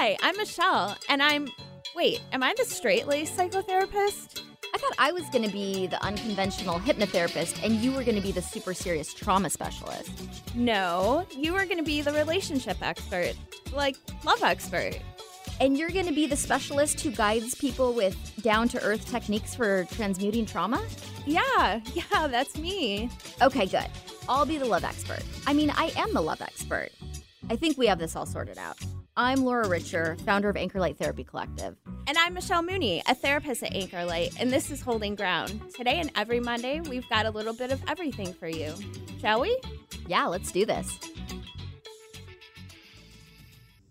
Hi, I'm Michelle, and I'm. Wait, am I the straight laced psychotherapist? I thought I was going to be the unconventional hypnotherapist and you were going to be the super serious trauma specialist. No, you were going to be the relationship expert, like love expert. And you're going to be the specialist who guides people with down to earth techniques for transmuting trauma? Yeah, yeah, that's me. Okay, good. I'll be the love expert. I mean, I am the love expert. I think we have this all sorted out. I'm Laura Richer, founder of Anchor Light Therapy Collective. And I'm Michelle Mooney, a therapist at Anchor Light, and this is Holding Ground. Today and every Monday, we've got a little bit of everything for you. Shall we? Yeah, let's do this.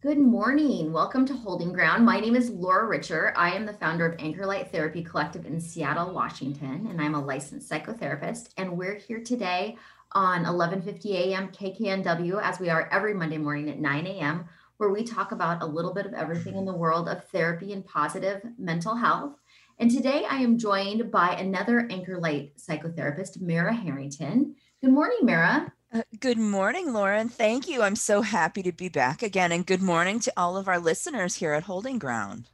Good morning. Welcome to Holding Ground. My name is Laura Richer. I am the founder of Anchor Light Therapy Collective in Seattle, Washington, and I'm a licensed psychotherapist. And we're here today on 11:50 a.m. KKNW, as we are every Monday morning at 9 a.m where we talk about a little bit of everything in the world of therapy and positive mental health. And today I am joined by another Anchor Light psychotherapist, Meara Harrington. Good morning, Meara. Uh, good morning, Lauren. Thank you. I'm so happy to be back again. And good morning to all of our listeners here at Holding Ground.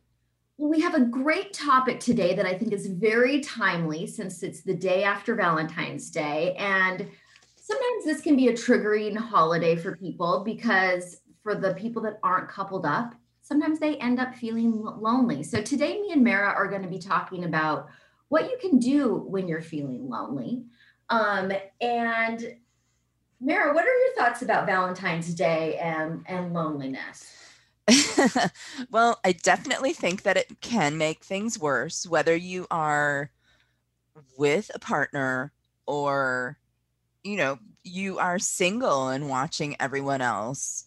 Well, we have a great topic today that I think is very timely since it's the day after Valentine's Day. And sometimes this can be a triggering holiday for people because for the people that aren't coupled up, sometimes they end up feeling lonely. So today, me and Meara are going to be talking about what you can do when you're feeling lonely. Um, and Meara, what are your thoughts about Valentine's Day and, and loneliness? well, I definitely think that it can make things worse, whether you are with a partner or, you know, you are single and watching everyone else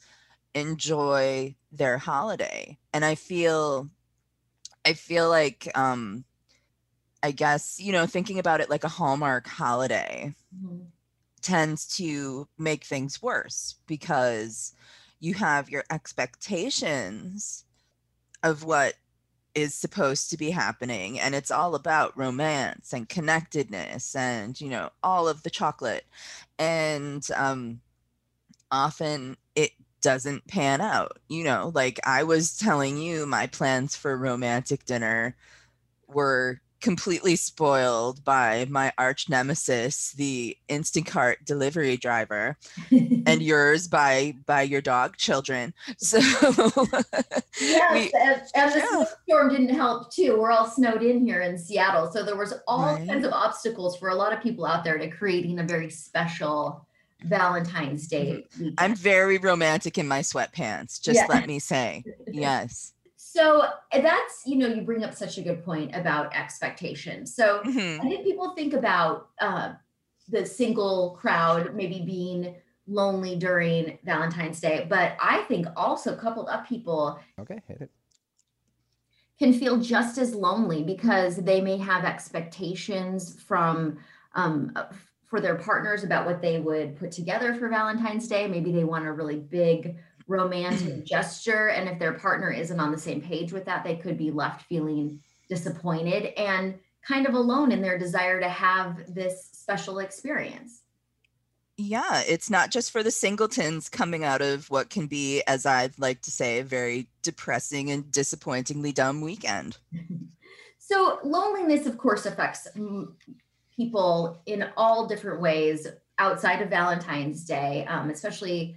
enjoy their holiday and i feel i feel like um i guess you know thinking about it like a hallmark holiday mm-hmm. tends to make things worse because you have your expectations of what is supposed to be happening and it's all about romance and connectedness and you know all of the chocolate and um often it doesn't pan out. You know, like I was telling you, my plans for romantic dinner were completely spoiled by my arch nemesis, the Instacart delivery driver, and yours by by your dog children. So yes, we, and, and the yeah. storm didn't help too. We're all snowed in here in Seattle, so there was all right. kinds of obstacles for a lot of people out there to creating a very special Valentine's Day. Mm-hmm. I'm very romantic in my sweatpants, just yeah. let me say. Yes. So that's, you know, you bring up such a good point about expectations. So mm-hmm. I think people think about uh, the single crowd maybe being lonely during Valentine's Day, but I think also coupled up people. Okay, hit it. Can feel just as lonely because they may have expectations from um, for their partners about what they would put together for Valentine's Day. Maybe they want a really big romantic mm-hmm. gesture. And if their partner isn't on the same page with that, they could be left feeling disappointed and kind of alone in their desire to have this special experience. Yeah, it's not just for the singletons coming out of what can be, as I'd like to say, a very depressing and disappointingly dumb weekend. so, loneliness, of course, affects people in all different ways outside of Valentine's Day, um, especially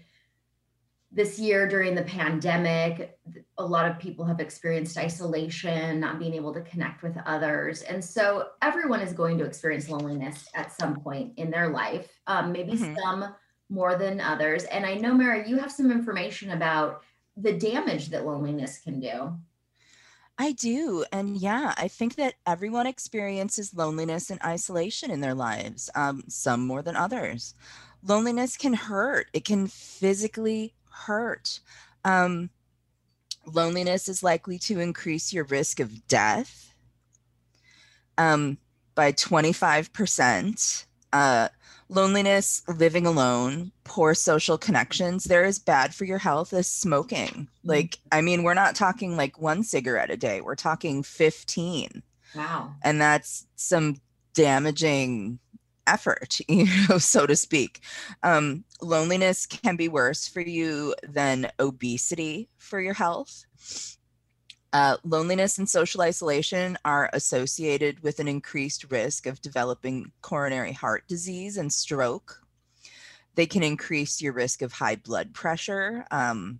this year during the pandemic. A lot of people have experienced isolation, not being able to connect with others. And so everyone is going to experience loneliness at some point in their life, um, maybe mm-hmm. some more than others. And I know, Mary, you have some information about the damage that loneliness can do. I do. And yeah, I think that everyone experiences loneliness and isolation in their lives, um, some more than others. Loneliness can hurt, it can physically hurt. Um, loneliness is likely to increase your risk of death um, by 25%. Uh, loneliness, living alone, poor social connections, they're as bad for your health as smoking. Mm-hmm. Like, I mean, we're not talking like one cigarette a day, we're talking 15. Wow. And that's some damaging effort, you know, so to speak. Um, loneliness can be worse for you than obesity for your health. Uh, loneliness and social isolation are associated with an increased risk of developing coronary heart disease and stroke. They can increase your risk of high blood pressure. Um,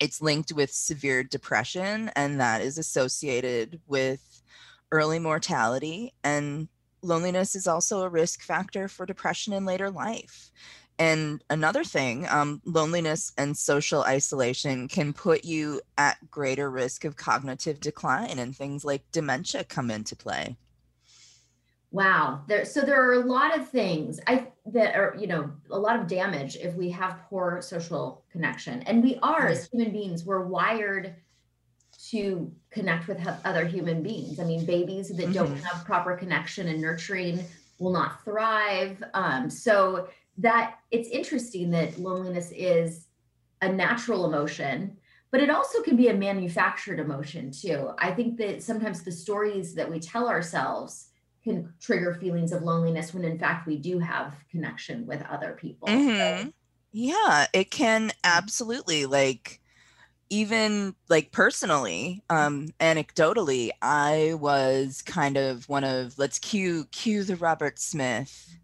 it's linked with severe depression, and that is associated with early mortality. And loneliness is also a risk factor for depression in later life. And another thing, um, loneliness and social isolation can put you at greater risk of cognitive decline, and things like dementia come into play. Wow. There, so there are a lot of things I that are, you know, a lot of damage if we have poor social connection. And we are as human beings, we're wired to connect with other human beings. I mean, babies that mm-hmm. don't have proper connection and nurturing will not thrive. Um, so that it's interesting that loneliness is a natural emotion but it also can be a manufactured emotion too i think that sometimes the stories that we tell ourselves can trigger feelings of loneliness when in fact we do have connection with other people mm-hmm. so, yeah it can absolutely like even like personally um anecdotally i was kind of one of let's cue cue the robert smith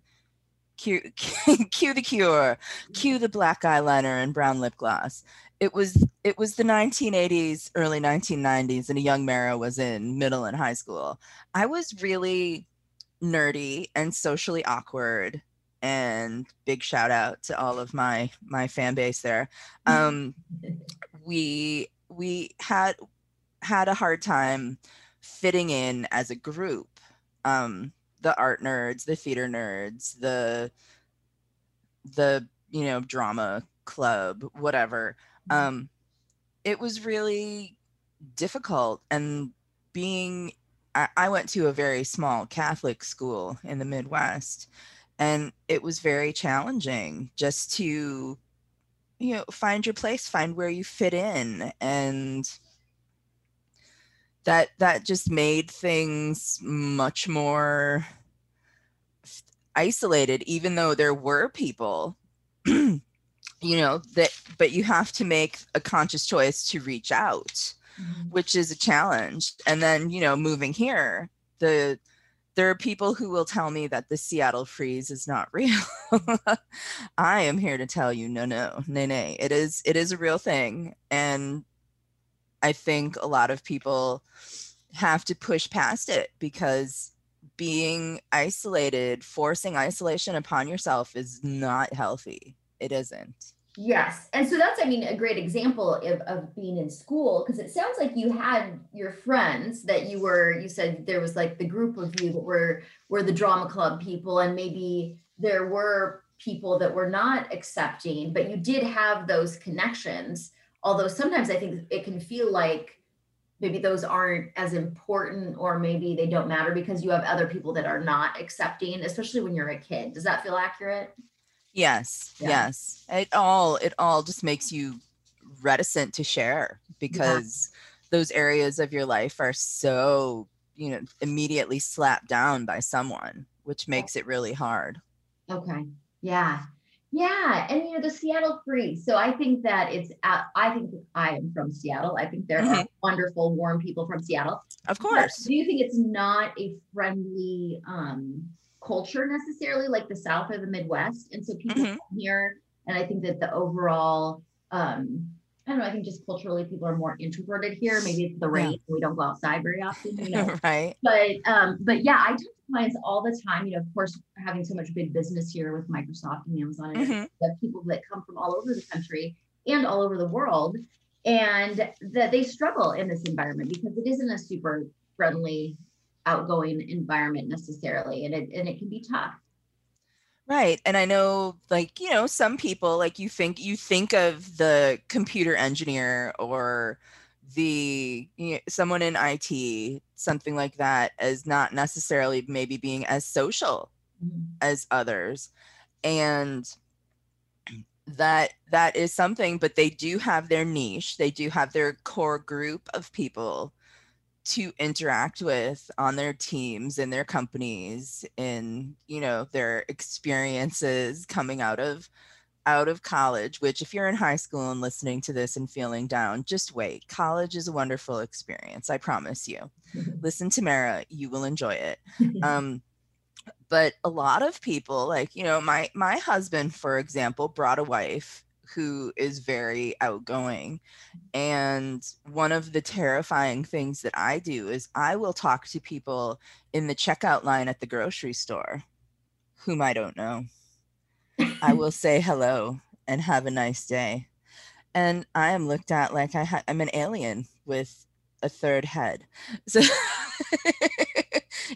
cue, cue the cure, cue the black eyeliner and brown lip gloss. It was it was the 1980s, early 1990s, and a young Meara was in middle and high school. I was really nerdy and socially awkward and big shout out to all of my my fan base there um we we had had a hard time fitting in as a group um the art nerds, the theater nerds, the the you know drama club, whatever. Mm-hmm. Um, it was really difficult, and being I, I went to a very small Catholic school in the Midwest, and it was very challenging just to you know find your place find where you fit in and that that just made things much more isolated even though there were people you know that but you have to make a conscious choice to reach out mm-hmm. which is a challenge and then you know moving here the there are people who will tell me that the Seattle freeze is not real. I am here to tell you no no nay nay it is it is a real thing and I think a lot of people have to push past it because being isolated, forcing isolation upon yourself is not healthy. It isn't. Yes. And so that's, I mean, a great example of, of being in school because it sounds like you had your friends that you were, you said there was like the group of you that were, were the drama club people, and maybe there were people that were not accepting, but you did have those connections although sometimes i think it can feel like maybe those aren't as important or maybe they don't matter because you have other people that are not accepting especially when you're a kid. Does that feel accurate? Yes yeah. yes. It all it all just makes you reticent to share because yeah. those areas of your life are so you know immediately slapped down by someone which makes it really hard. Okay. Yeah yeah, and you know the Seattle Freeze. So I think that it's. I think I am from Seattle. I think there mm-hmm. are wonderful, warm people from Seattle. Of course. But do you think it's not a friendly um, culture necessarily, like the South or the Midwest? And so people mm-hmm. come here, and I think that the overall um, I don't know. I think just culturally, people are more introverted here. Maybe it's the rain; yeah. we don't go outside very often. You know? right. But um, but yeah, I talk to clients all the time. You know, of course, having so much big business here with Microsoft and Amazon, and mm-hmm. people that come from all over the country and all over the world, and that they struggle in this environment because it isn't a super friendly, outgoing environment necessarily, and it and it can be tough. Right. And I know like, you know, some people like you think you think of the computer engineer or the you know, someone in IT, something like that as not necessarily maybe being as social mm-hmm. as others. And that that is something but they do have their niche. They do have their core group of people to interact with on their teams in their companies in you know their experiences coming out of out of college which if you're in high school and listening to this and feeling down just wait college is a wonderful experience i promise you listen to meara you will enjoy it um but a lot of people like you know my my husband for example brought a wife who is very outgoing. And one of the terrifying things that I do is I will talk to people in the checkout line at the grocery store whom I don't know. I will say hello and have a nice day. And I am looked at like I ha- I'm an alien with a third head. So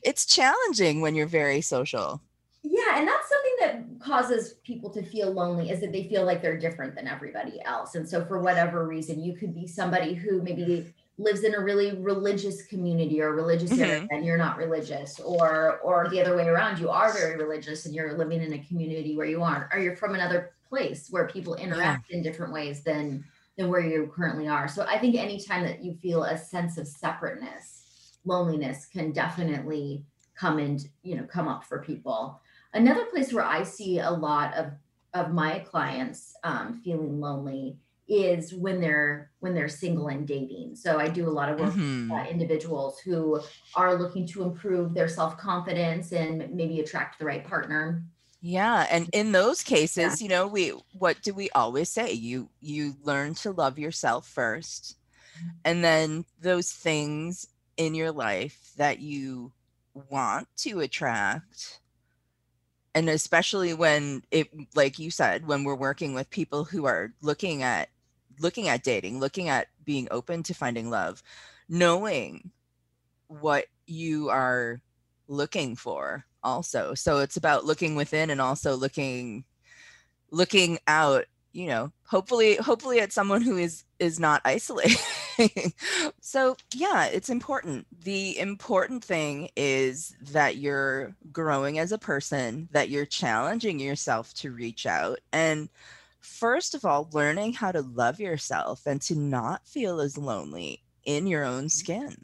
it's challenging when you're very social. Yeah, and that's something that causes people to feel lonely is that they feel like they're different than everybody else. And so for whatever reason, you could be somebody who maybe lives in a really religious community or religious mm-hmm. area and you're not religious or or the other way around you are very religious and you're living in a community where you aren't or you're from another place where people interact yeah. in different ways than than where you currently are so i think anytime that you feel a sense of separateness loneliness can definitely come and you know come up for people Another place where I see a lot of of my clients um, feeling lonely is when they're when they're single and dating. So I do a lot of work mm-hmm. with uh, individuals who are looking to improve their self confidence and maybe attract the right partner. Yeah, and in those cases, yeah. you know, we what do we always say? You you learn to love yourself first, and then those things in your life that you want to attract and especially when it like you said when we're working with people who are looking at looking at dating looking at being open to finding love knowing what you are looking for also. So it's about looking within and also looking looking out you know hopefully hopefully at someone who is is not isolating. So yeah it's important. The important thing is that you're growing as a person that you're challenging yourself to reach out and first of all learning how to love yourself and to not feel as lonely in your own mm-hmm. skin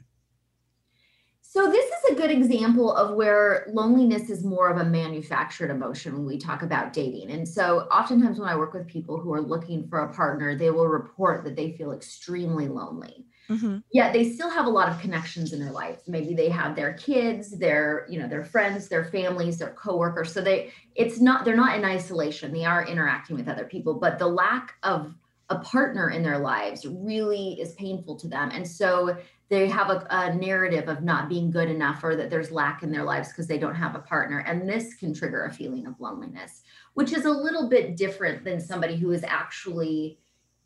so this is a good example of where loneliness is more of a manufactured emotion when we talk about dating. And so oftentimes when I work with people who are looking for a partner, they will report that they feel extremely lonely. Mm-hmm. Yet they still have a lot of connections in their life. Maybe they have their kids, their, you know, their friends, their families, their coworkers. So they it's not they're not in isolation. They are interacting with other people, but the lack of a partner in their lives really is painful to them. And so they have a, a, narrative of not being good enough or that there's lack in their lives because they don't have a partner. And this can trigger a feeling of loneliness, which is a little bit different than somebody who is actually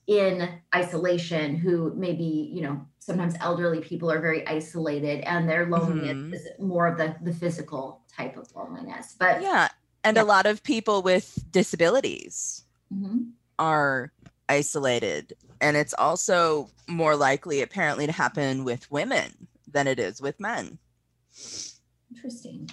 in isolation, who maybe, you know, sometimes elderly people are very isolated and their loneliness mm-hmm. is more of the, the physical type of loneliness. But yeah. And yeah. a lot of people with disabilities mm-hmm. are isolated and it's also more likely apparently to happen with women than it is with men interesting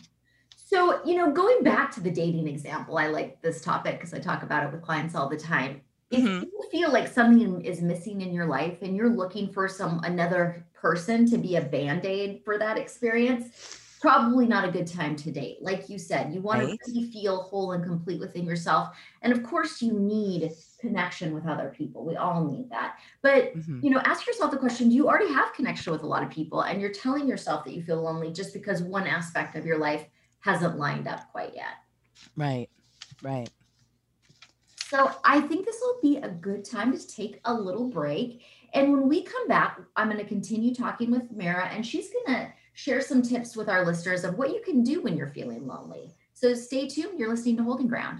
so you know going back to the dating example i like this topic because i talk about it with clients all the time if mm-hmm. you feel like something is missing in your life and you're looking for some another person to be a band-aid for that experience probably not a good time to date. Like you said, you want right. to really feel whole and complete within yourself. And of course, you need connection with other people. We all need that. But, mm-hmm. you know, ask yourself the question do you already have connection with a lot of people? And you're telling yourself that you feel lonely just because one aspect of your life hasn't lined up quite yet. Right, right. So I think this will be a good time to take a little break. And when we come back, I'm going to continue talking with Meara, and she's going to share some tips with our listeners of what you can do when you're feeling lonely. So stay tuned. You're listening to Holding Ground.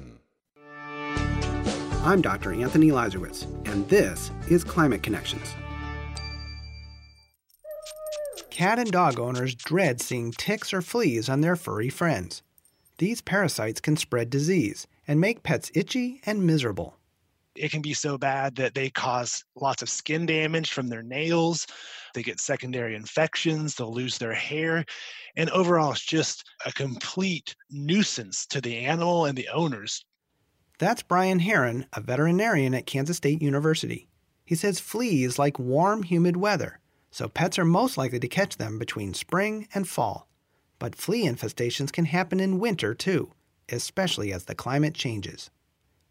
I'm Dr. Anthony Leiserowitz, and this is Climate Connections. Cat and dog owners dread seeing ticks or fleas on their furry friends. These parasites can spread disease and make pets itchy and miserable. It can be so bad that they cause lots of skin damage from their nails. They get secondary infections, they'll lose their hair. And overall, it's just a complete nuisance to the animal and the owners. That's Brian Herrin, a veterinarian at Kansas State University. He says fleas like warm, humid weather, so pets are most likely to catch them between spring and fall. But flea infestations can happen in winter too, especially as the climate changes.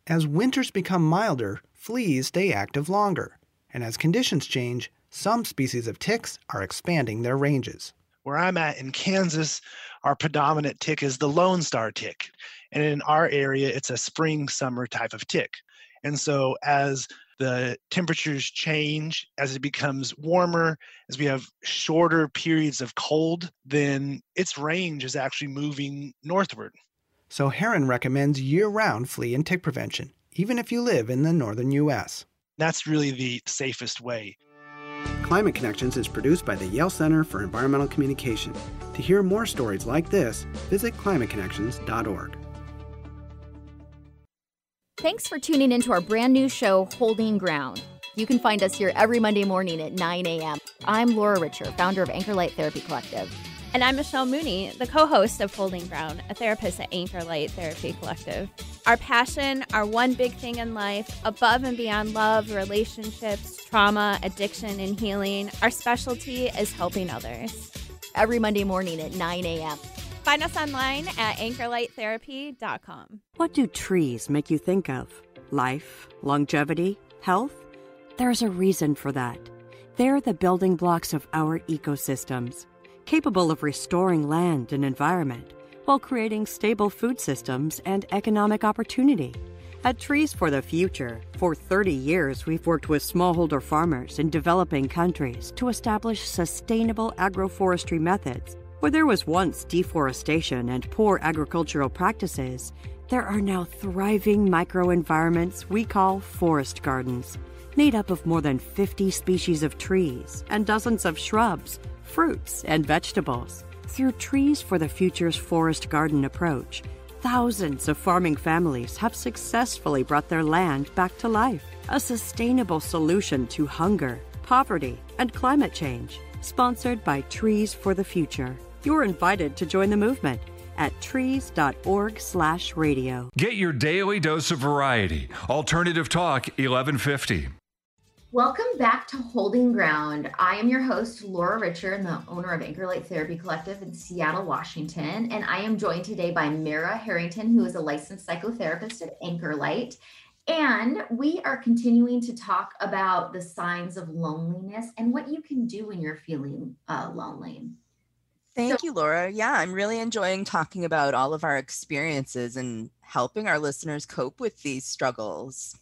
As winters become milder, fleas stay active longer, and as conditions change, some species of ticks are expanding their ranges. Where I'm at in Kansas, our predominant tick is the Lone Star tick. And in our area, it's a spring summer type of tick. And so as the temperatures change, as it becomes warmer, as we have shorter periods of cold, then its range is actually moving northward. So Herrin recommends year round flea and tick prevention, even if you live in the northern U.S. That's really the safest way. Climate Connections is produced by the Yale Center for Environmental Communication. To hear more stories like this, visit climateconnections.org. Thanks for tuning into our brand new show, Holding Ground. You can find us here every Monday morning at 9 a.m. I'm Laura Richer, founder of Anchor Light Therapy Collective. And I'm Michelle Mooney, the co host of Holding Ground, a therapist at Anchor Light Therapy Collective. Our passion, our one big thing in life, above and beyond love, relationships, trauma, addiction, and healing, our specialty is helping others. Every Monday morning at 9 a.m. Find us online at anchorlighttherapy.com. What do trees make you think of? Life, longevity, health? There's a reason for that. They're the building blocks of our ecosystems, capable of restoring land and environment while creating stable food systems and economic opportunity. At Trees for the Future, for 30 years we've worked with smallholder farmers in developing countries to establish sustainable agroforestry methods where there was once deforestation and poor agricultural practices, there are now thriving microenvironments we call forest gardens, made up of more than 50 species of trees and dozens of shrubs, fruits, and vegetables. Through Trees for the Future's forest garden approach, thousands of farming families have successfully brought their land back to life, a sustainable solution to hunger, poverty, and climate change. Sponsored by Trees for the Future. You're invited to join the movement at trees.org/radio. Get your daily dose of variety. Alternative Talk 1150. Welcome back to Holding Ground. I am your host, Laura Richer, and the owner of Anchor Light Therapy Collective in Seattle, Washington. And I am joined today by Meara Harrington, who is a licensed psychotherapist at Anchor Light. And we are continuing to talk about the signs of loneliness and what you can do when you're feeling uh, lonely. Thank so, you, Laura. Yeah, I'm really enjoying talking about all of our experiences and helping our listeners cope with these struggles.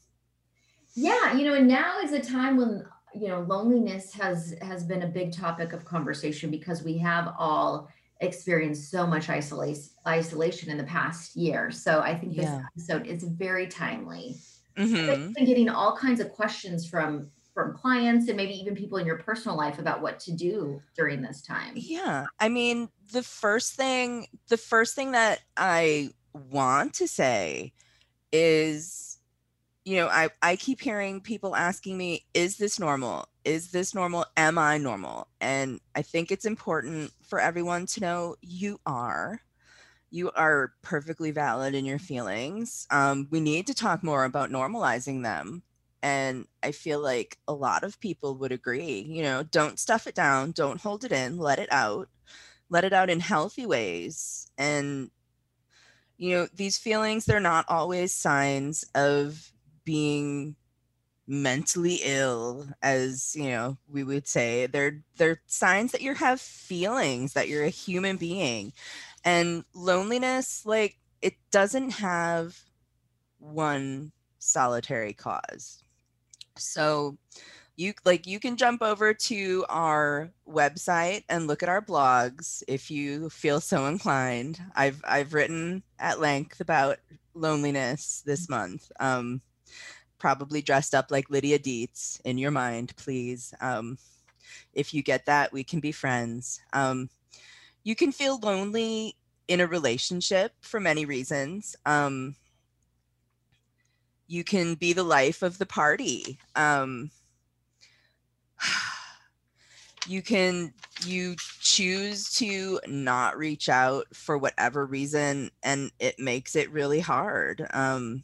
Yeah, you know, and now is a time when you know loneliness has has been a big topic of conversation because we have all experienced so much isolation isolation in the past year. So I think this yeah. episode is very timely. Mm-hmm. I've been getting all kinds of questions from from clients and maybe even people in your personal life about what to do during this time. Yeah. I mean, the first thing the first thing that I want to say is you know, I, I keep hearing people asking me, is this normal? Is this normal? Am I normal? And I think it's important for everyone to know you are. You are perfectly valid in your feelings. Um, we need to talk more about normalizing them. And I feel like a lot of people would agree, you know, don't stuff it down, don't hold it in, let it out, let it out in healthy ways. And, you know, these feelings, they're not always signs of being mentally ill as you know we would say they're they're signs that you have feelings that you're a human being and loneliness like it doesn't have one solitary cause so you like you can jump over to our website and look at our blogs if you feel so inclined. I've i've written at length about loneliness this month um probably dressed up like Lydia Deetz in your mind, please. Um, if you get that we can be friends. Um, you can feel lonely in a relationship for many reasons. Um, you can be the life of the party um, you can you choose to not reach out for whatever reason and it makes it really hard um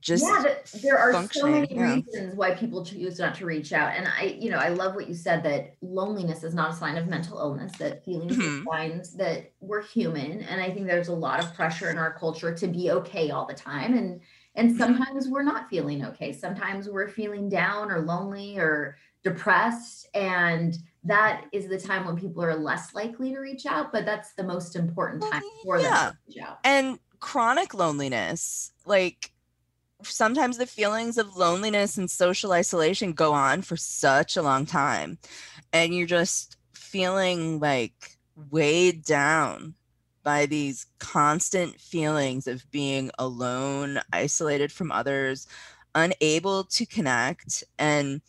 just yeah there are so many yeah. reasons why people choose not to reach out and i you know i love what you said that loneliness is not a sign of mental illness that feelings Mhm. are signs that we're human and i think there's a lot of pressure in our culture to be okay all the time and and sometimes we're not feeling okay. Sometimes we're feeling down or lonely or depressed. And that is the time when people are less likely to reach out but that's the most important time for them to reach out. And chronic loneliness like sometimes the feelings of loneliness and social isolation go on for such a long time. And you're just feeling like weighed down by these constant feelings of being alone isolated from others unable to connect and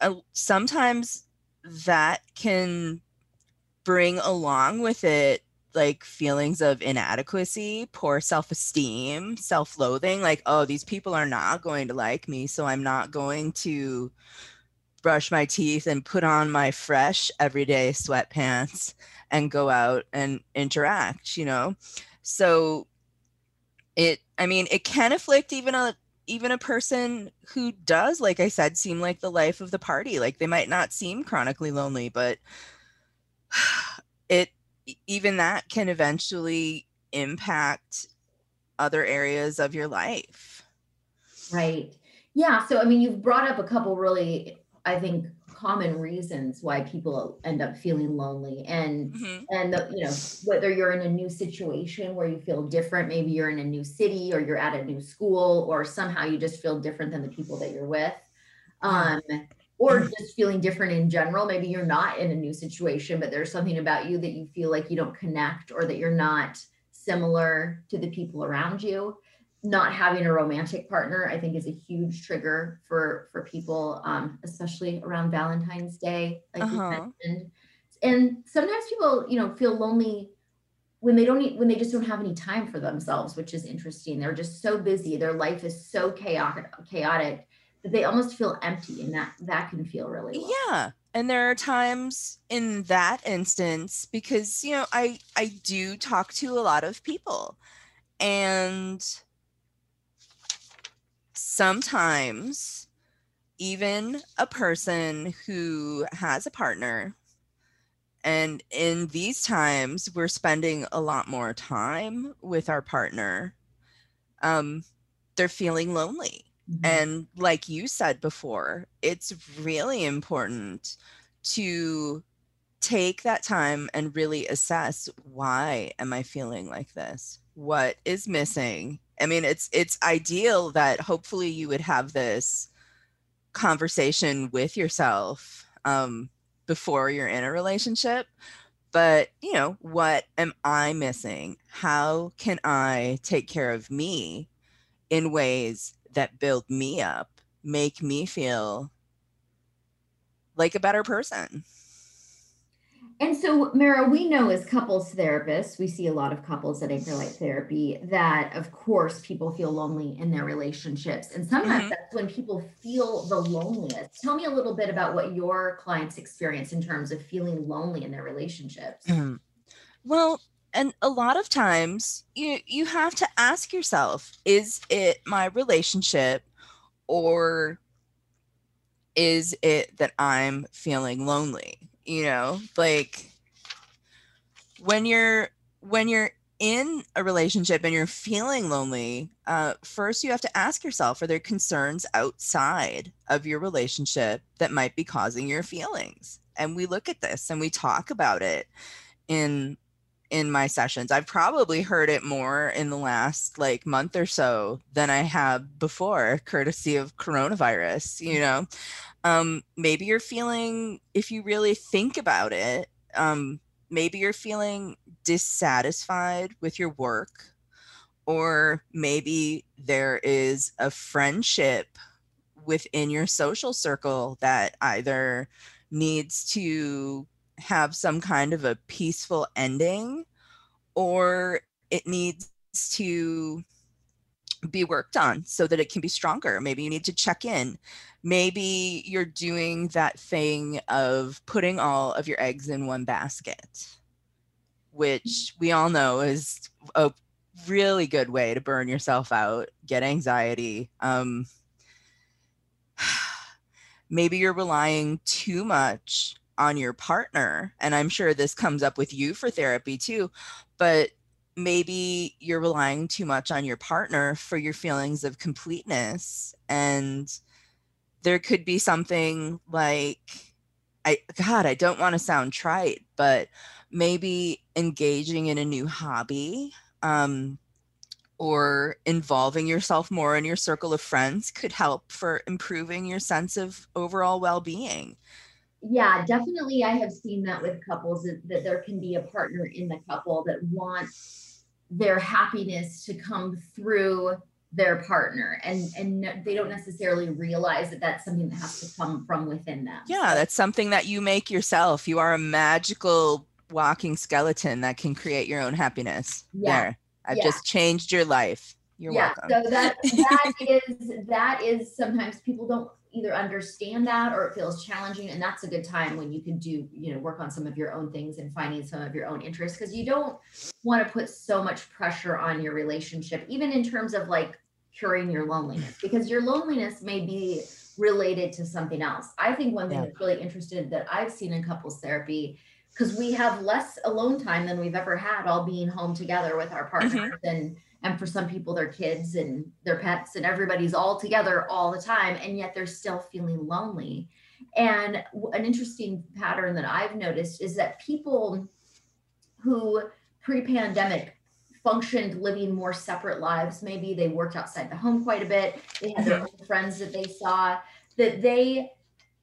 uh, sometimes that can bring along with it like feelings of inadequacy, poor self esteem, self loathing. Like, oh, these people are not going to like me. So I'm not going to brush my teeth and put on my fresh everyday sweatpants and go out and interact, you know? So it, I mean, it can afflict even a, even a person who does like i said seem like the life of the party like they might not seem chronically lonely but it even that can eventually impact other areas of your life Right. Yeah. So, I mean, you've brought up a couple really, I think, common reasons why people end up feeling lonely. And, Mm-hmm. and, the, you know, whether you're in a new situation where you feel different, maybe you're in a new city or you're at a new school, or somehow you just feel different than the people that you're with. Um, or just feeling different in general. Maybe you're not in a new situation, but there's something about you that you feel like you don't connect or that you're not similar to the people around you not having a romantic partner i think is a huge trigger for for people um, especially around valentine's day like you Uh-huh. mentioned. And sometimes people you know feel lonely when they don't e- when they just don't have any time for themselves which is interesting. They're just so busy. Their life is so chaotic chaotic that they almost feel empty and that that can feel really yeah and there are times in that instance because you know i i do talk to a lot of people and sometimes even a person who has a partner and in these times we're spending a lot more time with our partner um they're feeling lonely and like you said before, it's really important to take that time and really assess why am I feeling like this? What is missing? I mean, it's it's ideal that hopefully you would have this conversation with yourself um, before you're in a relationship. But, you know, what am I missing? How can I take care of me in ways that build me up, make me feel like a better person. And so, Meara, we know as couples therapists, we see a lot of couples at Anchor Light Therapy that, of course, people feel lonely in their relationships. And sometimes Mhm. that's when people feel the loneliness. Tell me a little bit about what your clients experience in terms of feeling lonely in their relationships. well, and a lot of times you you have to ask yourself, is it my relationship or is it that I'm feeling lonely? You know, like when you're when you're in a relationship and you're feeling lonely, uh, first you have to ask yourself: Are there concerns outside of your relationship that might be causing your feelings? And we look at this and we talk about it in in my sessions. I've probably heard it more in the last like month or so than I have before, courtesy of coronavirus. You know, um, maybe you're feeling, if you really think about it, um, maybe you're feeling dissatisfied with your work, or maybe there is a friendship within your social circle that either needs to have some kind of a peaceful ending or it needs to be worked on so that it can be stronger. Maybe you need to check in. Maybe you're doing that thing of putting all of your eggs in one basket, which we all know is a really good way to burn yourself out, get anxiety. Um, maybe you're relying too much on your partner. And I'm sure this comes up with you for therapy too, but maybe you're relying too much on your partner for your feelings of completeness. And there could be something like, I, God, I don't want to sound trite, but maybe engaging in a new hobby um, or involving yourself more in your circle of friends could help for improving your sense of overall well being. Yeah, definitely. I have seen that with couples that, that there can be a partner in the couple that wants their happiness to come through their partner and and they don't necessarily realize that that's something that has to come from within them yeah that's something that you make yourself you are a magical walking skeleton that can create your own happiness yeah there. I've yeah. just changed your life. You're yeah, welcome. So that that is that is sometimes people don't either understand that or it feels challenging and that's a good time when you can do you know work on some of your own things and finding some of your own interests because you don't want to put so much pressure on your relationship even in terms of like curing your loneliness because your loneliness may be related to something else i think one thing yeah. that's really interested that i've seen in couples therapy because we have less alone time than we've ever had all being home together with our partners mm-hmm. and and for some people their kids and their pets and everybody's all together all the time and yet they're still feeling lonely. And an interesting pattern that i've noticed is that people who pre-pandemic functioned living more separate lives maybe they worked outside the home quite a bit they had their own friends that they saw that they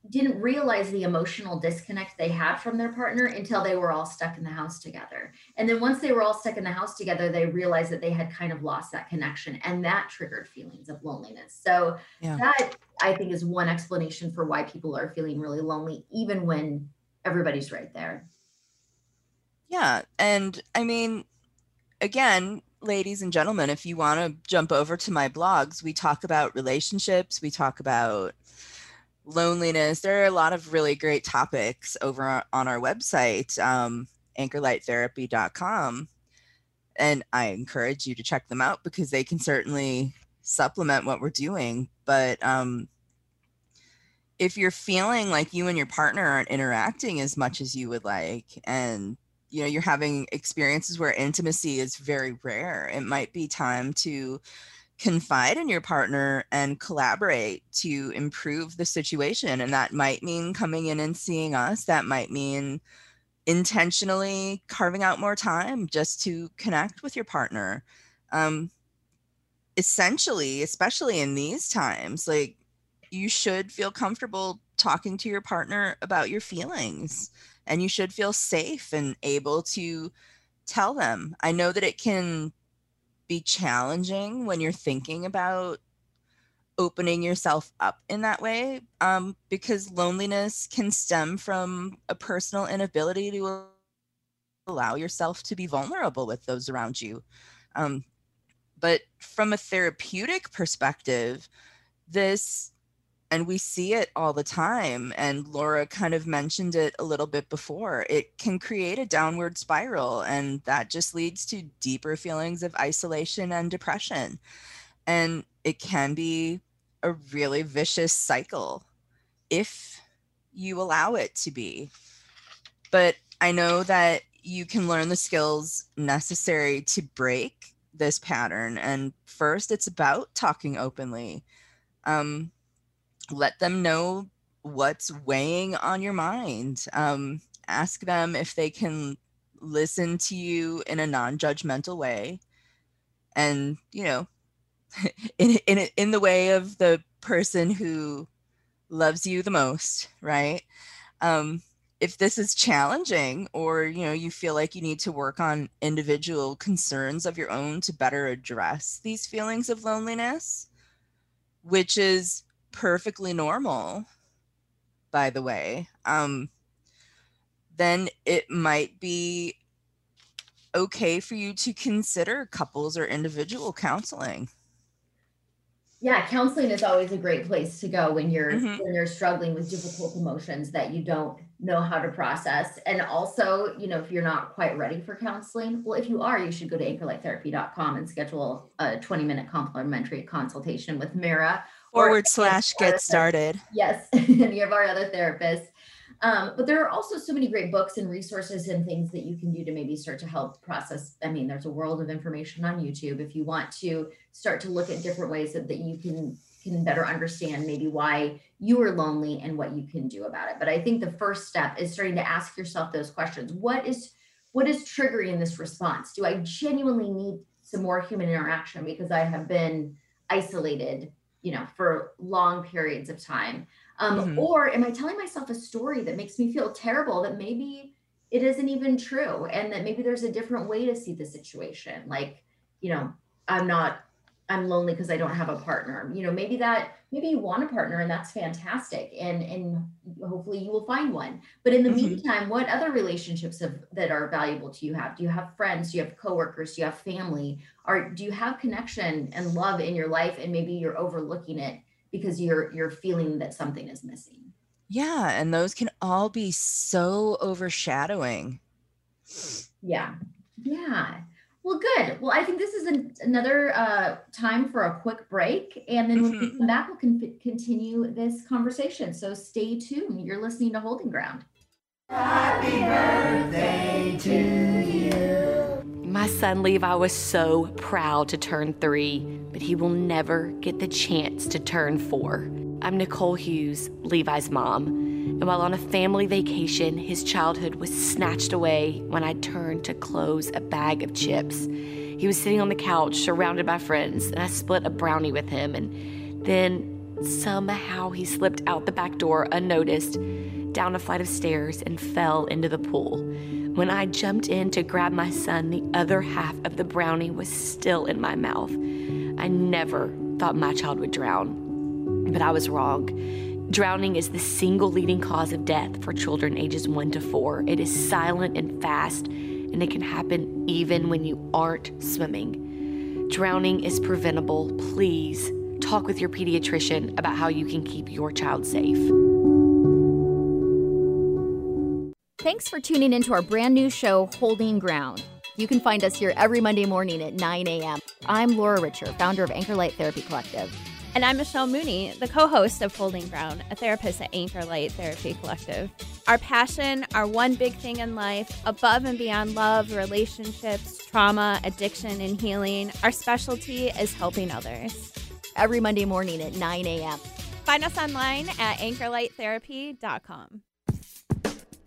didn't realize the emotional disconnect they had from their partner until they were all stuck in the house together. And then once they were all stuck in the house together, they realized that they had kind of lost that connection and that triggered feelings of loneliness. So yeah. that I think is one explanation for why people are feeling really lonely even when everybody's right there. Yeah, and I mean again, ladies and gentlemen, if you want to jump over to my blogs, we talk about relationships, we talk about loneliness. There are a lot of really great topics over on our website, um, anchorlighttherapy.com. And I encourage you to check them out because they can certainly supplement what we're doing. But um, if you're feeling like you and your partner aren't interacting as much as you would like, and you know you're having experiences where intimacy is very rare, it might be time to confide in your partner and collaborate to improve the situation. And that might mean coming in and seeing us. That might mean intentionally carving out more time just to connect with your partner. Um, essentially, especially in these times, like you should feel comfortable talking to your partner about your feelings and you should feel safe and able to tell them. I know that it can be challenging when you're thinking about opening yourself up in that way um, because loneliness can stem from a personal inability to allow yourself to be vulnerable with those around you. Um, but from a therapeutic perspective this and we see it all the time and laura kind of mentioned it a little bit before it can create a downward spiral and that just leads to deeper feelings of isolation and depression and it can be a really vicious cycle if you allow it to be. But i know that you can learn the skills necessary to break this pattern and first it's about talking openly um, let them know what's weighing on your mind. Um, ask them if they can listen to you in a non-judgmental way and you know in in in the way of the person who loves you the most right um if this is challenging or you know you feel like you need to work on individual concerns of your own to better address these feelings of loneliness which is perfectly normal, by the way, um, then it might be okay for you to consider couples or individual counseling. Yeah, counseling is always a great place to go when you're Mhm. when you're struggling with difficult emotions that you don't know how to process. And also, you know, if you're not quite ready for counseling, well, if you are, you should go to anchorlighttherapy.com and schedule a 20 minute complimentary consultation with Meara Forward slash get started. Yes, any of our other therapists. Um, but there are also so many great books and resources and things that you can do to maybe start to help process. I mean, there's a world of information on YouTube if you want to start to look at different ways that, that you can can better understand maybe why you are lonely and what you can do about it. But I think the first step is starting to ask yourself those questions. What is what is triggering this response? Do I genuinely need some more human interaction because I have been isolated, you know, for long periods of time? Um, Mhm. Or am I telling myself a story that makes me feel terrible that maybe it isn't even true and that maybe there's a different way to see the situation? Like, you know, I'm not, I'm lonely because I don't have a partner. You know, maybe that, maybe you want a partner and that's fantastic. And, and hopefully you will find one. But in the Mhm. meantime, what other relationships have, that are valuable to you have? Do you have friends? Do you have coworkers? Do you have family? Or do you have connection and love in your life? And maybe you're overlooking it because you're you're feeling that something is missing. Yeah, and those can all be so overshadowing. Yeah. Yeah. Well, good. Well, I think this is an, another uh, time for a quick break. And then when we Mhm. come back, we'll con- continue this conversation. So stay tuned. You're listening to Holding Ground. Happy birthday to you. My son Levi was so proud to turn three, but he will never get the chance to turn four. I'm Nicole Hughes, Levi's mom, and while on a family vacation, his childhood was snatched away when I turned to close a bag of chips. He was sitting on the couch surrounded by friends, and I split a brownie with him, and then somehow he slipped out the back door unnoticed, down a flight of stairs, and fell into the pool. When I jumped in to grab my son, the other half of the brownie was still in my mouth. I never thought my child would drown, but I was wrong. Drowning is the single leading cause of death for children ages 1 to 4. It is silent and fast, and it can happen even when you aren't swimming. Drowning is preventable. Please talk with your pediatrician about how you can keep your child safe. Thanks for tuning into our brand new show, Holding Ground. You can find us here every Monday morning at 9 a.m. I'm Laura Richer, founder of Anchor Light Therapy Collective. And I'm Michelle Mooney, the co host of Holding Ground, a therapist at Anchor Light Therapy Collective. Our passion, our one big thing in life, above and beyond love, relationships, trauma, addiction, and healing, our specialty is helping others. Every Monday morning at 9 a.m. Find us online at anchorlighttherapy.com.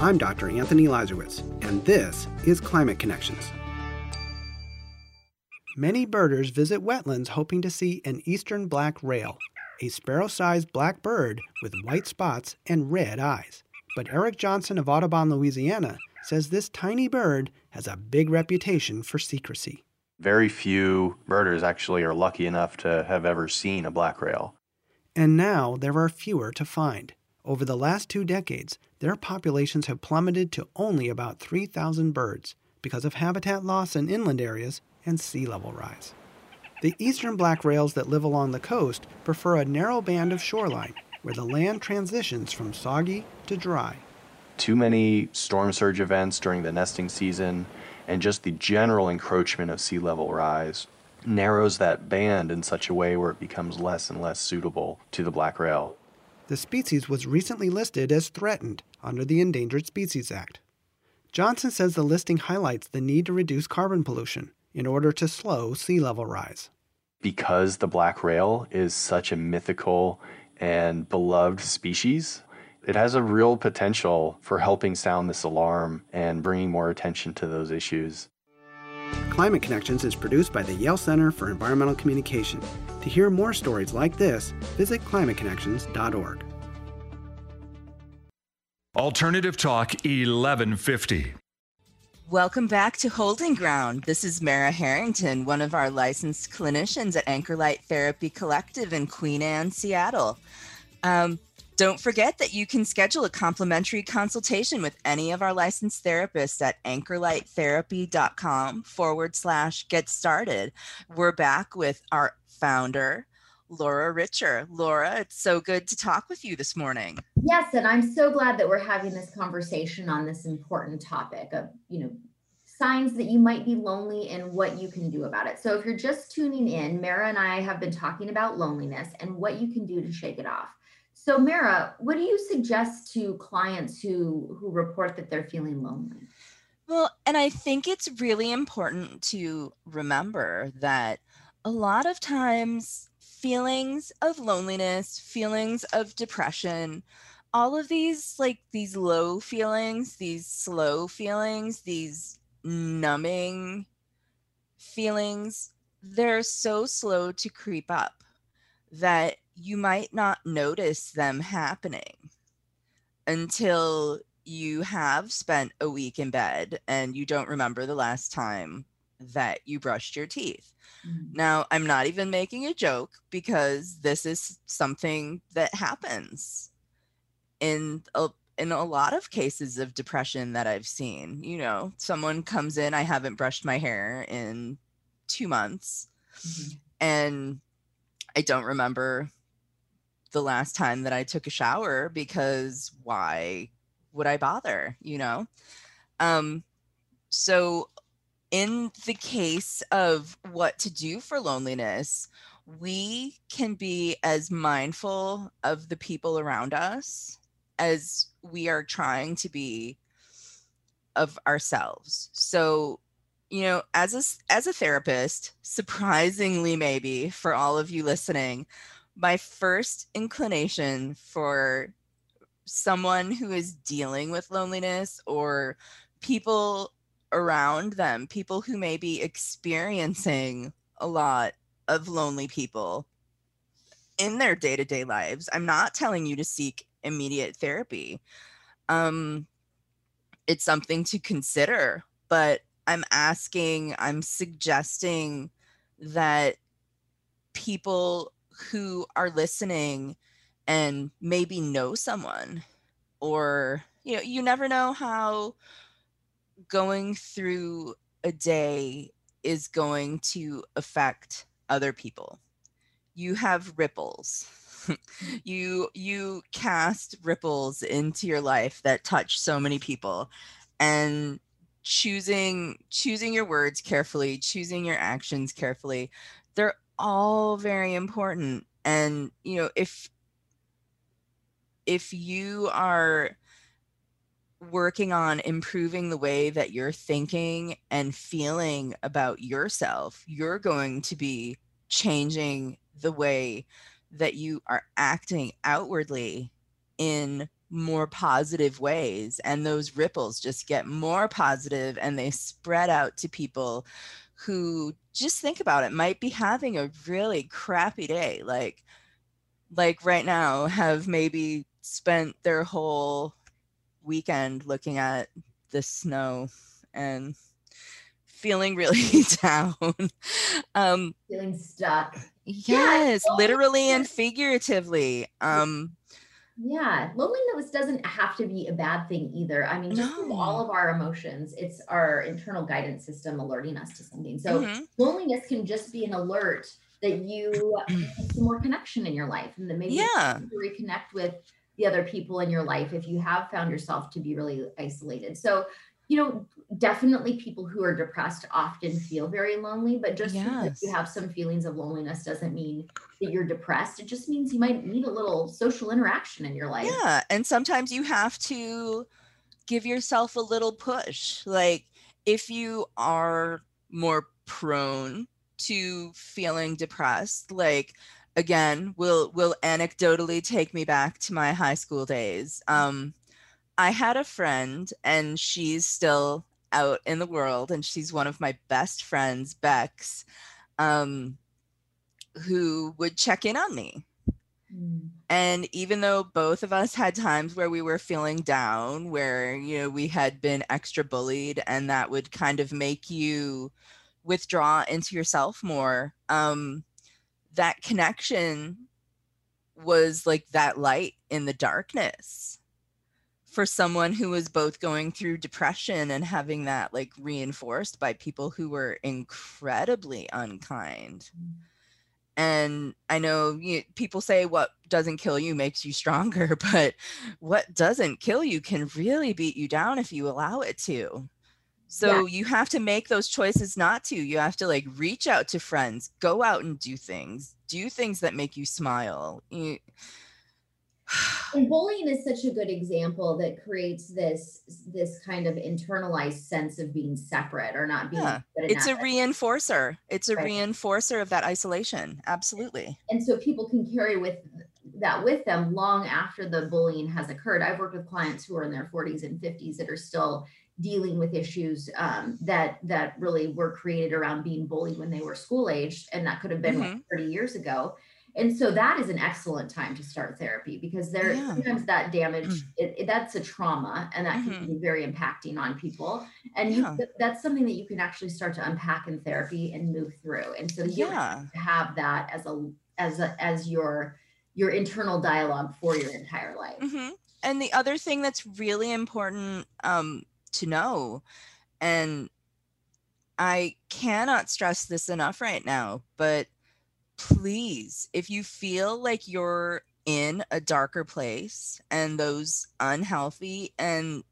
I'm Dr. Anthony Leiserowitz, and this is Climate Connections. Many birders visit wetlands hoping to see an eastern black rail, a sparrow sized black bird with white spots and red eyes. But Eric Johnson of Audubon, Louisiana, says this tiny bird has a big reputation for secrecy. Very few birders actually are lucky enough to have ever seen a black rail. And now there are fewer to find. Over the last two decades, their populations have plummeted to only about 3,000 birds because of habitat loss in inland areas and sea level rise. The eastern black rails that live along the coast prefer a narrow band of shoreline where the land transitions from soggy to dry. Too many storm surge events during the nesting season and just the general encroachment of sea level rise narrows that band in such a way where it becomes less and less suitable to the black rail. The species was recently listed as threatened under the Endangered Species Act. Johnson says the listing highlights the need to reduce carbon pollution in order to slow sea level rise. because the black rail is such a mythical and beloved species, it has a real potential for helping sound this alarm and bringing more attention to those issues. Climate Connections is produced by the Yale Center for Environmental Communication. To hear more stories like this, visit climateconnections.org. Alternative Talk 1150. Welcome back to Holding Ground. This is Meara Harrington, one of our licensed clinicians at Anchor Light Therapy Collective in Queen Anne, Seattle. Um, don't forget that you can schedule a complimentary consultation with any of our licensed therapists at anchorlighttherapy.com forward slash get started. We're back with our founder, Laura Richer. Laura, it's so good to talk with you this morning. Yes, and I'm so glad that we're having this conversation on this important topic of, you know, signs that you might be lonely and what you can do about it. So if you're just tuning in, Meara and I have been talking about loneliness and what you can do to shake it off. So Meara, what do you suggest to clients who who report that they're feeling lonely? Well, and I think it's really important to remember that a lot of times feelings of loneliness, feelings of depression, all of these like these low feelings, these slow feelings, these numbing feelings, they're so slow to creep up that you might not notice them happening until you have spent a week in bed and you don't remember the last time that you brushed your teeth. Mm-hmm. Now, I'm not even making a joke because this is something that happens in a in a lot of cases of depression that I've seen. You know, someone comes in, I haven't brushed my hair in 2 months. Mm-hmm. And I don't remember the last time that I took a shower because why would I bother, you know? Um, so, in the case of what to do for loneliness, we can be as mindful of the people around us as we are trying to be of ourselves. So, you know, as a as a therapist, surprisingly maybe for all of you listening, my first inclination for someone who is dealing with loneliness or people around them, people who may be experiencing a lot of lonely people in their day to day lives. I'm not telling you to seek immediate therapy. Um, it's something to consider, but I'm asking, I'm suggesting that people who are listening and maybe know someone or you know you never know how going through a day is going to affect other people. You have ripples. You you cast ripples into your life that touch so many people. And choosing choosing your words carefully choosing your actions carefully they're all very important. And you know if if you are working on improving the way that you're thinking and feeling about yourself you're going to be changing the way that you are acting outwardly in more positive ways and those ripples just get more positive and they spread out to people who just think about it might be having a really crappy day like like right now have maybe spent their whole weekend looking at the snow and feeling really down. Um feeling stuck. Yes yeah, literally and figuratively um yeah, loneliness doesn't have to be a bad thing either. I mean, just no. all of our emotions, it's our internal guidance system alerting us to something. So mm-hmm. loneliness can just be an alert that you need some more connection in your life and that maybe yeah. you reconnect with the other people in your life if you have found yourself to be really isolated. So you know, definitely people who are depressed often feel very lonely, but just yes. because you have some feelings of loneliness doesn't mean that you're depressed. It just means you might need a little social interaction in your life. Yeah. And sometimes you have to give yourself a little push. Like if you are more prone to feeling depressed like again will will anecdotally take me back to my high school days um i had a friend and she's still out in the world and she's one of my best friends bex um who would check in on me. And even though both of us had times where we were feeling down where you know we had been extra bullied and that would kind of make you withdraw into yourself more um that connection was like that light in the darkness for someone who was both going through depression and having that like reinforced by people who were incredibly unkind. Mm. And i know you, people say what doesn't kill you makes you stronger but what doesn't kill you can really beat you down if you allow it to. So yeah. you have to make those choices not to. You have to like reach out to friends go out and do things do things that make you smile. You, and bullying is such a good example that creates this this kind of internalized sense of being separate or not being yeah. it's a reinforcer it's a right. reinforcer of that isolation absolutely and so people can carry with that with them long after the bullying has occurred i've worked with clients who are in their 40s and 50s that are still dealing with issues um, that that really were created around being bullied when they were school aged and that could have been mm-hmm. like 30 years ago and so that is an excellent time to start therapy because there yeah. sometimes that damage mm. it, it, that's a trauma and that mm-hmm. can be very impacting on people and yeah. you, that's something that you can actually start to unpack in therapy and move through and so you yeah. have that as a as a as your your internal dialogue for your entire life mm-hmm. and the other thing that's really important um, to know and i cannot stress this enough right now but please, if you feel like you're in a darker place and those unhealthy and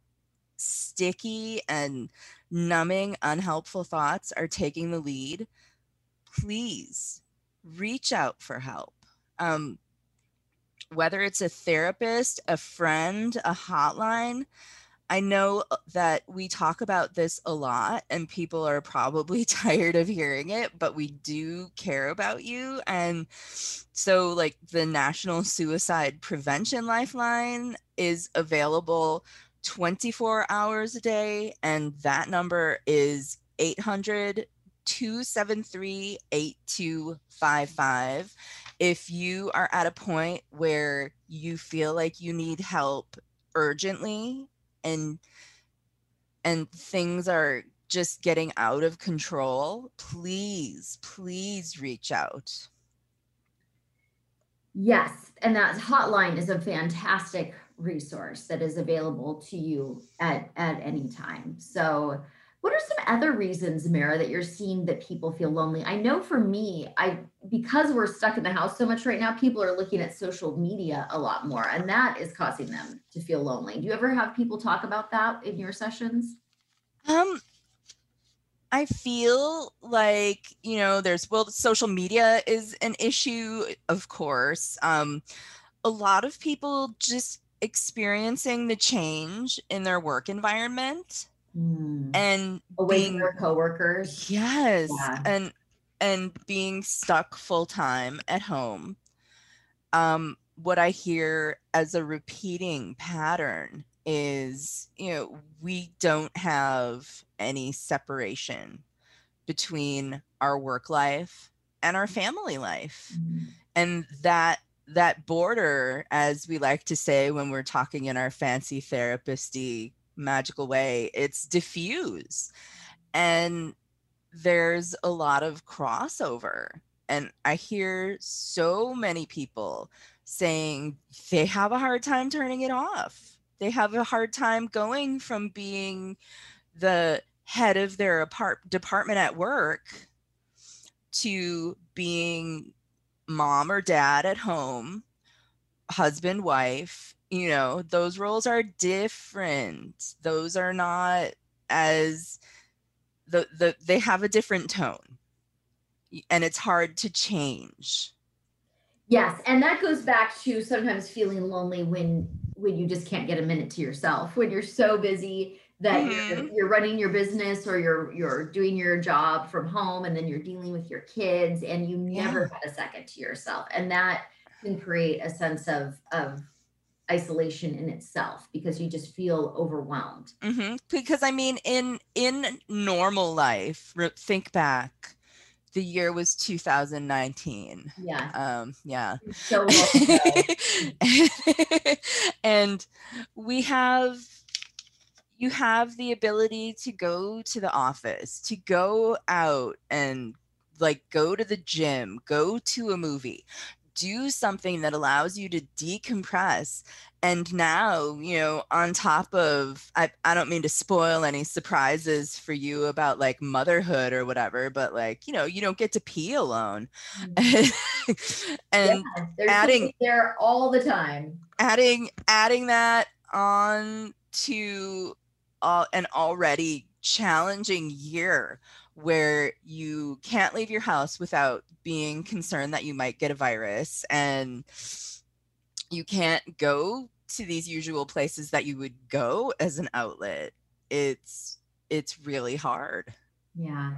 sticky and numbing, unhelpful thoughts are taking the lead, please reach out for help. Um, whether it's a therapist, a friend, a hotline, I know uh, that we talk about this a lot and people are probably tired of hearing it, but we do care about you. And so, like, the National Suicide Prevention Lifeline is available 24 hours a day, and that number is 800 273 8255. If you are at a point where you feel like you need help urgently, and and things are just getting out of control, please, please reach out. Yes, and that hotline is a fantastic resource that is available to you at at any time. So what are some other reasons, Meara, that you're seeing that people feel lonely? I know for me, I because we're stuck in the house so much right now, people are looking at social media a lot more, and that is causing them to feel lonely. Do you ever have people talk about that in your sessions? Um, I feel like, you know, there's well, social media is an issue, of course. Um, a lot of people just experiencing the change in their work environment mm. and away being, from your coworkers. Yes, yeah. and and being stuck full time at home. Um, what I hear as a repeating pattern is, you know, we don't have any separation between our work life and our family life. Mm-hmm. And that that border, as we like to say when we're talking in our fancy therapist magical way it's diffuse. And there's a lot of crossover. And i hear so many people saying they have a hard time turning it off. They have a hard time going from being the head of their apart- department at work to being mom or dad at home husband wife you know those roles are different. Those are not as the, the they have a different tone and it's hard to change. Yes and that goes back to sometimes feeling lonely when when you just can't get a minute to yourself when you're so busy that Mm-hmm. you're, you're running your business or you're you're doing your job from home and then you're dealing with your kids and you never had a second to yourself and that can create a sense of of isolation in itself because you just feel overwhelmed hmm Because I mean, in in normal life, think back. The year was 2019. yeah Um, yeah. so and we have you have the ability to go to the office, to go out and like go to the gym, go to a movie, do something that allows you to decompress. And now, you know, on top of, I, I don't mean to spoil any surprises for you about like motherhood or whatever, but like, you know, you don't get to pee alone. and yeah, adding there all the time adding adding that on to uh, an already challenging year where you can't leave your house without being concerned that you might get a virus and you can't go to these usual places that you would go as an outlet it's it's really hard Yeah.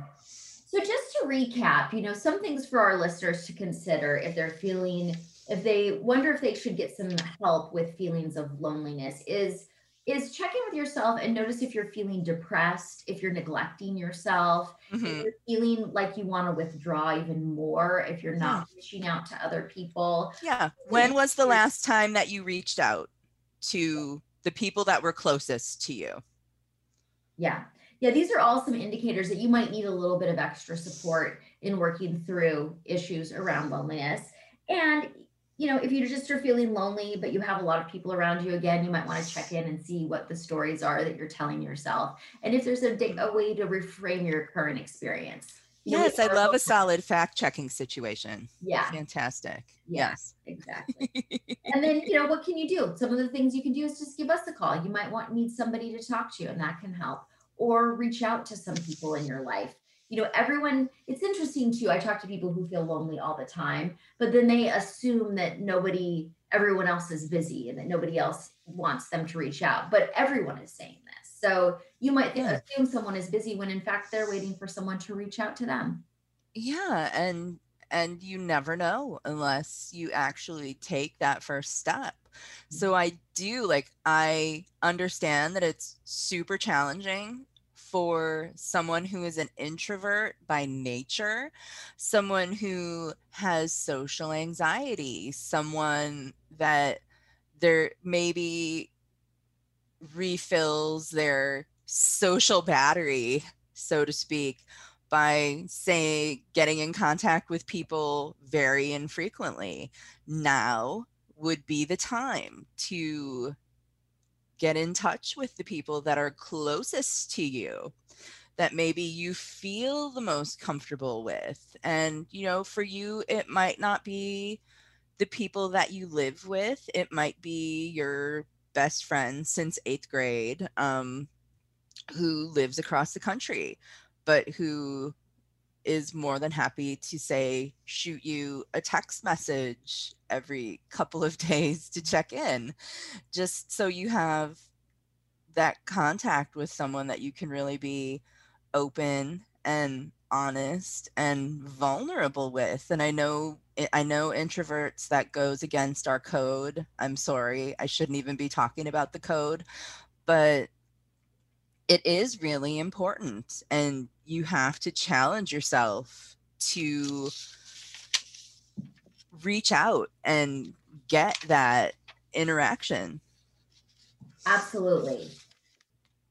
So just to recap, you know, some things for our listeners to consider if they're feeling, if they wonder if they should get some help with feelings of loneliness is is check in with yourself and notice if you're feeling depressed, if you're neglecting yourself, Mhm. if you're feeling like you want to withdraw even more, if you're not reaching out to other people. yeah when was the last time that you reached out to the people that were closest to you Yeah. Yeah, these are all some indicators that you might need a little bit of extra support in working through issues around loneliness. And, you know, if you just are feeling lonely, but you have a lot of people around you, again, you might want to check in and see what the stories are that you're telling yourself. And if there's a, a way to reframe your current experience. You know, yes i love a solid fact checking situation Yeah. fantastic Yeah. yes Exactly. and then, you know, what can you do? Some of the things you can do is just give us a call. You might want need somebody to talk to, and that can help. Or reach out to some people in your life. You know, everyone, it's interesting too. I talk to people who feel lonely all the time, but then they assume that nobody, everyone else is busy and that nobody else wants them to reach out. But everyone is saying this. So you might Yeah. assume someone is busy when in fact they're waiting for someone to reach out to them. yeah and and you never know unless you actually take that first step so mm-hmm. i do like i understand that it's super challenging for someone who is an introvert by nature someone who has social anxiety someone that there maybe refills their social battery so to speak by say getting in contact with people very infrequently. Now would be the time to get in touch with the people that are closest to you that maybe you feel the most comfortable with. And you know for you it might not be the people that you live with. It might be your best friend since eighth grade um, who lives across the country but who is more than happy to say shoot you a text message every couple of days to check in. Just so you have that contact with someone that you can really be open and honest and vulnerable with. And i know eh, i know introverts that goes against our code. I'm sorry i shouldn't even be talking about the code. But it is really important and you have to challenge yourself to reach out and get that interaction. Absolutely.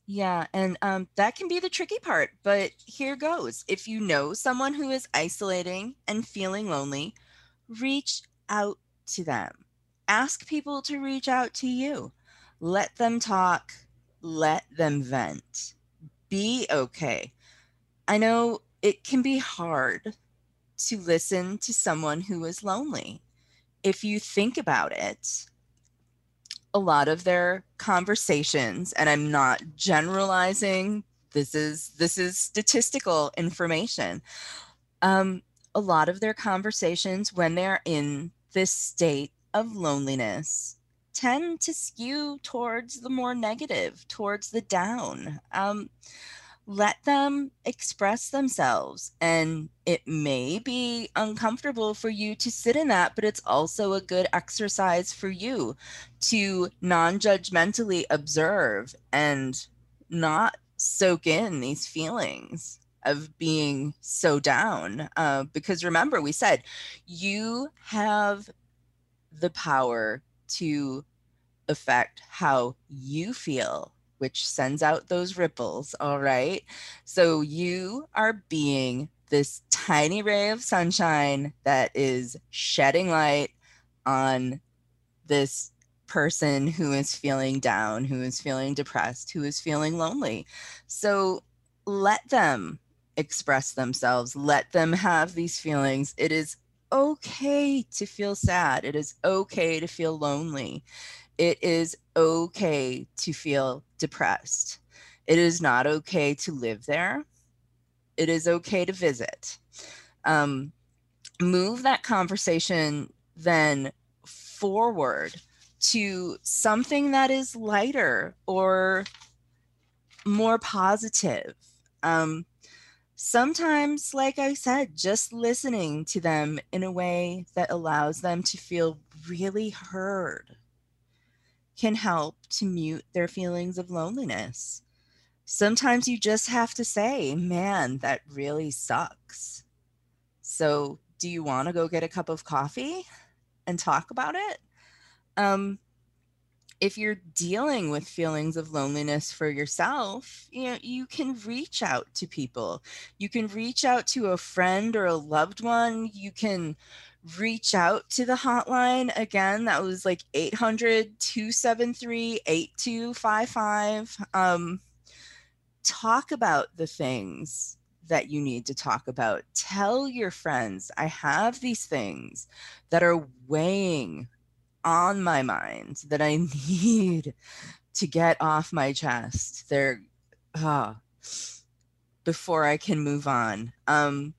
yeah and um, that can be the tricky part but here goes. If you know someone who is isolating and feeling lonely reach out to them. Ask people to reach out to you. Let them talk let them vent. Be okay. I know it can be hard to listen to someone who is lonely. If you think about it a lot of their conversations and i'm not generalizing this is this is statistical information. Um, a lot of their conversations when they're in this state of loneliness tend to skew towards the more negative, towards the down. Um, let them express themselves. And it may be uncomfortable for you to sit in that, but it's also a good exercise for you to non judgmentally observe and not soak in these feelings of being so down. Uh, because remember, we said you have the power to affect how you feel which sends out those ripples. All right. So you are being this tiny ray of sunshine that is shedding light on this person who is feeling down, who is feeling depressed, who is feeling lonely. So let them express themselves, let them have these feelings. It is okay to feel sad, it is okay to feel lonely it is okay to feel depressed. It is not okay to live there. It is okay to visit. Um, move that conversation then forward to something that is lighter or more positive. Um, sometimes, like I said, just listening to them in a way that allows them to feel really heard can help to mute their feelings of loneliness. Sometimes you just have to say, man, that really sucks. So, do you want to go get a cup of coffee and talk about it? Um, if you're dealing with feelings of loneliness for yourself, you know, you can reach out to people. You can reach out to a friend or a loved one. You can reach out to the hotline again that was like 800-273-8255 um, talk about the things that you need to talk about tell your friends i have these things that are weighing on my mind that i need to get off my chest they're uh, before i can move on um,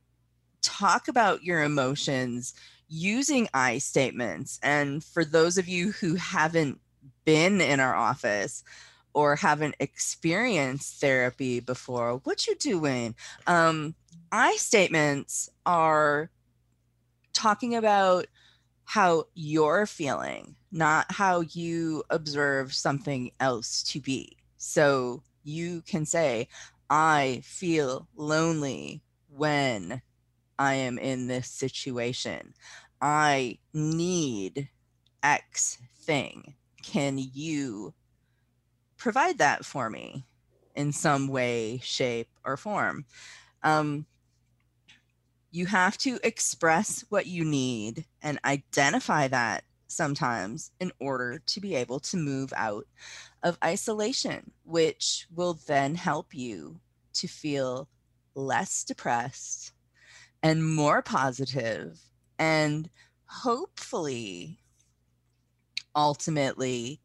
talk about your emotions using I statements. And for those of you who haven't been in our office or haven't experienced therapy before, what you doing? Um, I statements are talking about how you're feeling, not how you observe something else to be. So you can say, I feel lonely when I am in this situation. I need X thing. Can you provide that for me in some way, shape, or form? Um, you have to express what you need and identify that sometimes in order to be able to move out of isolation, which will then help you to feel less depressed and more positive and hopefully ultimately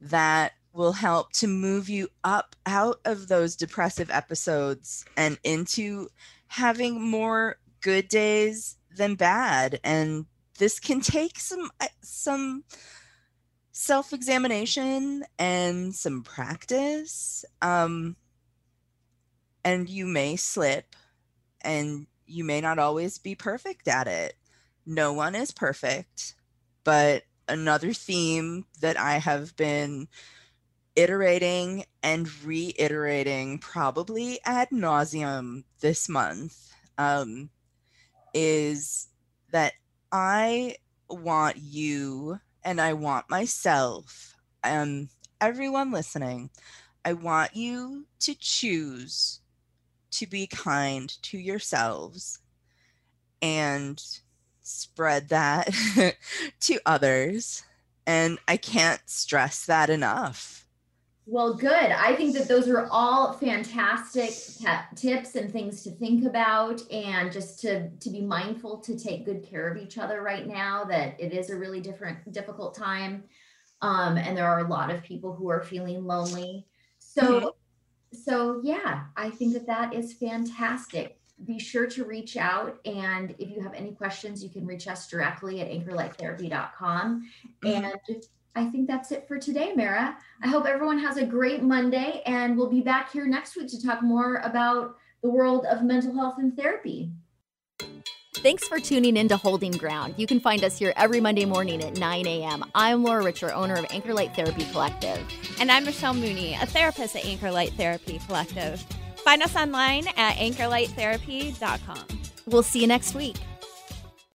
that will help to move you up out of those depressive episodes and into having more good days than bad and this can take some uh, some self-examination and some practice um, and you may slip and you may not always be perfect at it. No one is perfect, but another theme that I have been iterating and reiterating probably ad nauseum this month um, is that I want you and I want myself and everyone listening, I want you to choose to be kind to yourselves and spread that to others. And I can't stress that enough. Well, good. I think that those are all fantastic tips and things to think about and just to to be mindful to take good care of each other right now that it is a really different difficult time. Um, and there are a lot of people who are feeling lonely. So mm-hmm so yeah, I think that that is fantastic. Be sure to reach out. And if you have any questions, you can reach us directly at anchorlighttherapy.com. Mm-hmm. And I think that's it for today, Meara. I hope everyone has a great Monday, and we'll be back here next week to talk more about the world of mental health and therapy. Thanks for tuning in to Holding Ground. You can find us here every Monday morning at 9 a.m. I'm Laura Richer, owner of Anchor Light Therapy Collective. And I'm Michelle Mooney, a therapist at Anchor Light Therapy Collective. Find us online at anchorlighttherapy.com. We'll see you next week.